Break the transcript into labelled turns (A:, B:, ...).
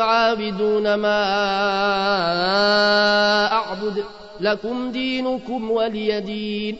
A: عابدون ما أعبد لكم دينكم ولي دين.